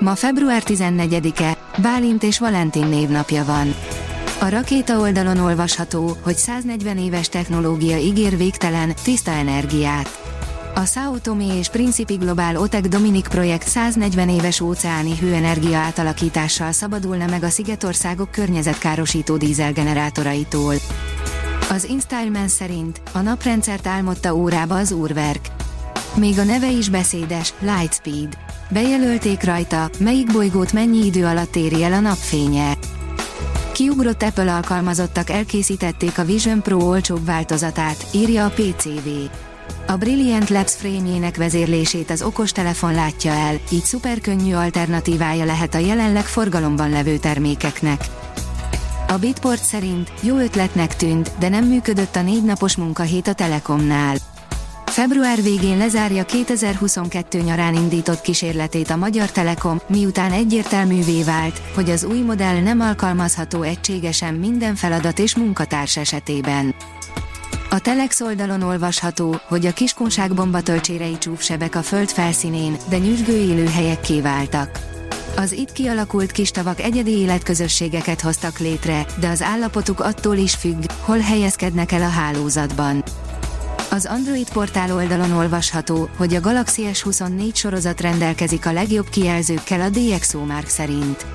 Ma február 14-e, Bálint és Valentin névnapja van. A rakéta oldalon olvasható, hogy 140 éves technológia ígér végtelen, tiszta energiát. A Sao Tomé és Principi Global OTEC Dominic projekt 140 éves óceáni hőenergia átalakítással szabadulna meg a szigetországok környezetkárosító dízelgenerátoraitól. Az Installman szerint a naprendszert álmodta órába az úrverk. Még a neve is beszédes, Lightspeed. Bejelölték rajta, melyik bolygót mennyi idő alatt éri el a napfénye. Kiugrott Apple alkalmazottak elkészítették a Vision Pro olcsóbb változatát, írja a PCV. A Brilliant Labs frémjének vezérlését az okostelefon látja el, így szuperkönnyű alternatívája lehet a jelenleg forgalomban levő termékeknek. A Bitport szerint jó ötletnek tűnt, de nem működött a négy napos munkahét a Telekomnál. Február végén lezárja 2022 nyarán indított kísérletét a Magyar Telekom, miután egyértelművé vált, hogy az új modell nem alkalmazható egységesen minden feladat és munkatárs esetében. A Telex oldalon olvasható, hogy a kiskunság tölcsérei csúfsebek a föld felszínén, de nyüzsgő élőhelyek kiváltak. Az itt kialakult kis tavak egyedi életközösségeket hoztak létre, de az állapotuk attól is függ, hol helyezkednek el a hálózatban. Az Android portál oldalon olvasható, hogy a Galaxy S24 sorozat rendelkezik a legjobb kijelzőkkel a DxO Mark szerint.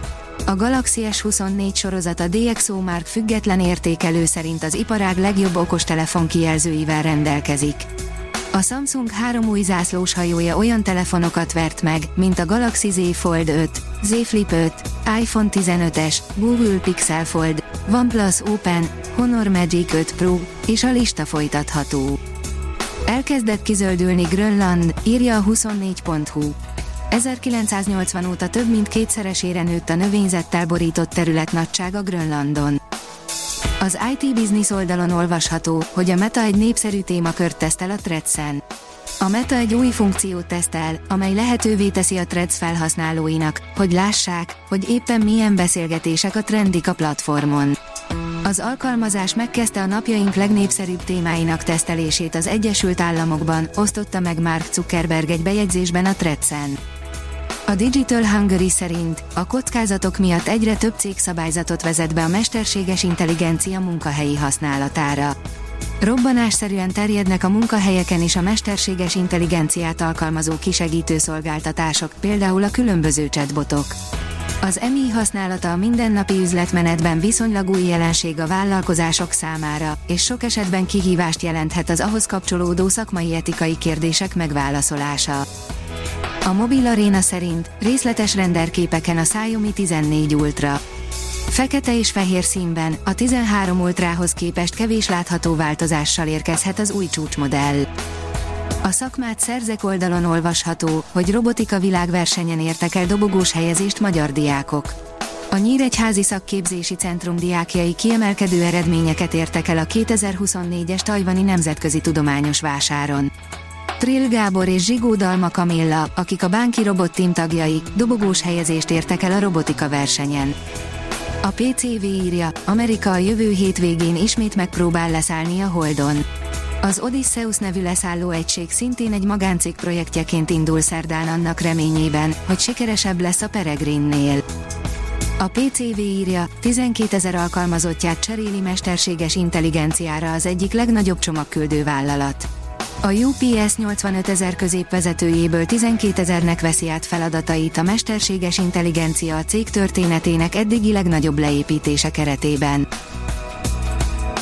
A Galaxy S24 sorozat a DxO Mark független értékelő szerint az iparág legjobb okostelefon kijelzőivel rendelkezik. A Samsung három új zászlós hajója olyan telefonokat vert meg, mint a Galaxy Z Fold 5, Z Flip 5, iPhone 15-es, Google Pixel Fold, OnePlus Open, Honor Magic 5 Pro, és a lista folytatható. Elkezdett kizöldülni Grönland, írja a 24.hu. 1980 óta több mint kétszeresére nőtt a növényzettel borított terület nagysága Grönlandon. Az IT Business oldalon olvasható, hogy a Meta egy népszerű témakört tesztel a Threads-en. A Meta egy új funkciót tesztel, amely lehetővé teszi a Threads felhasználóinak, hogy lássák, hogy éppen milyen beszélgetések a trendik a platformon. Az alkalmazás megkezdte a napjaink legnépszerűbb témáinak tesztelését az Egyesült Államokban, osztotta meg Mark Zuckerberg egy bejegyzésben a Tretsen. A Digital Hungary szerint a kockázatok miatt egyre több cég szabályzatot vezet be a mesterséges intelligencia munkahelyi használatára. Robbanásszerűen terjednek a munkahelyeken is a mesterséges intelligenciát alkalmazó kisegítő szolgáltatások, például a különböző chatbotok. Az EMI használata a mindennapi üzletmenetben viszonylag új jelenség a vállalkozások számára, és sok esetben kihívást jelenthet az ahhoz kapcsolódó szakmai etikai kérdések megválaszolása. A Mobil Arena szerint részletes renderképeken a Xiaomi 14 Ultra. Fekete és fehér színben, a 13 Ultrához képest kevés látható változással érkezhet az új csúcsmodell. A szakmát szerzek oldalon olvasható, hogy robotika világversenyen értek el dobogós helyezést magyar diákok. A Nyíregyházi Szakképzési Centrum diákjai kiemelkedő eredményeket értek el a 2024-es Tajvani Nemzetközi Tudományos Vásáron. Trill Gábor és Zsigó Dalma Kamilla, akik a Bánki Robot Team tagjai, dobogós helyezést értek el a robotika versenyen. A PCV írja, Amerika a jövő hétvégén ismét megpróbál leszállni a Holdon. Az Odysseus nevű leszálló egység szintén egy magáncég projektjeként indul szerdán annak reményében, hogy sikeresebb lesz a Peregrinnél. A PCV írja, 12 ezer alkalmazottját cseréli mesterséges intelligenciára az egyik legnagyobb csomagküldő vállalat. A UPS 85 ezer középvezetőjéből 12 ezernek veszi át feladatait a mesterséges intelligencia a cég történetének eddigi legnagyobb leépítése keretében.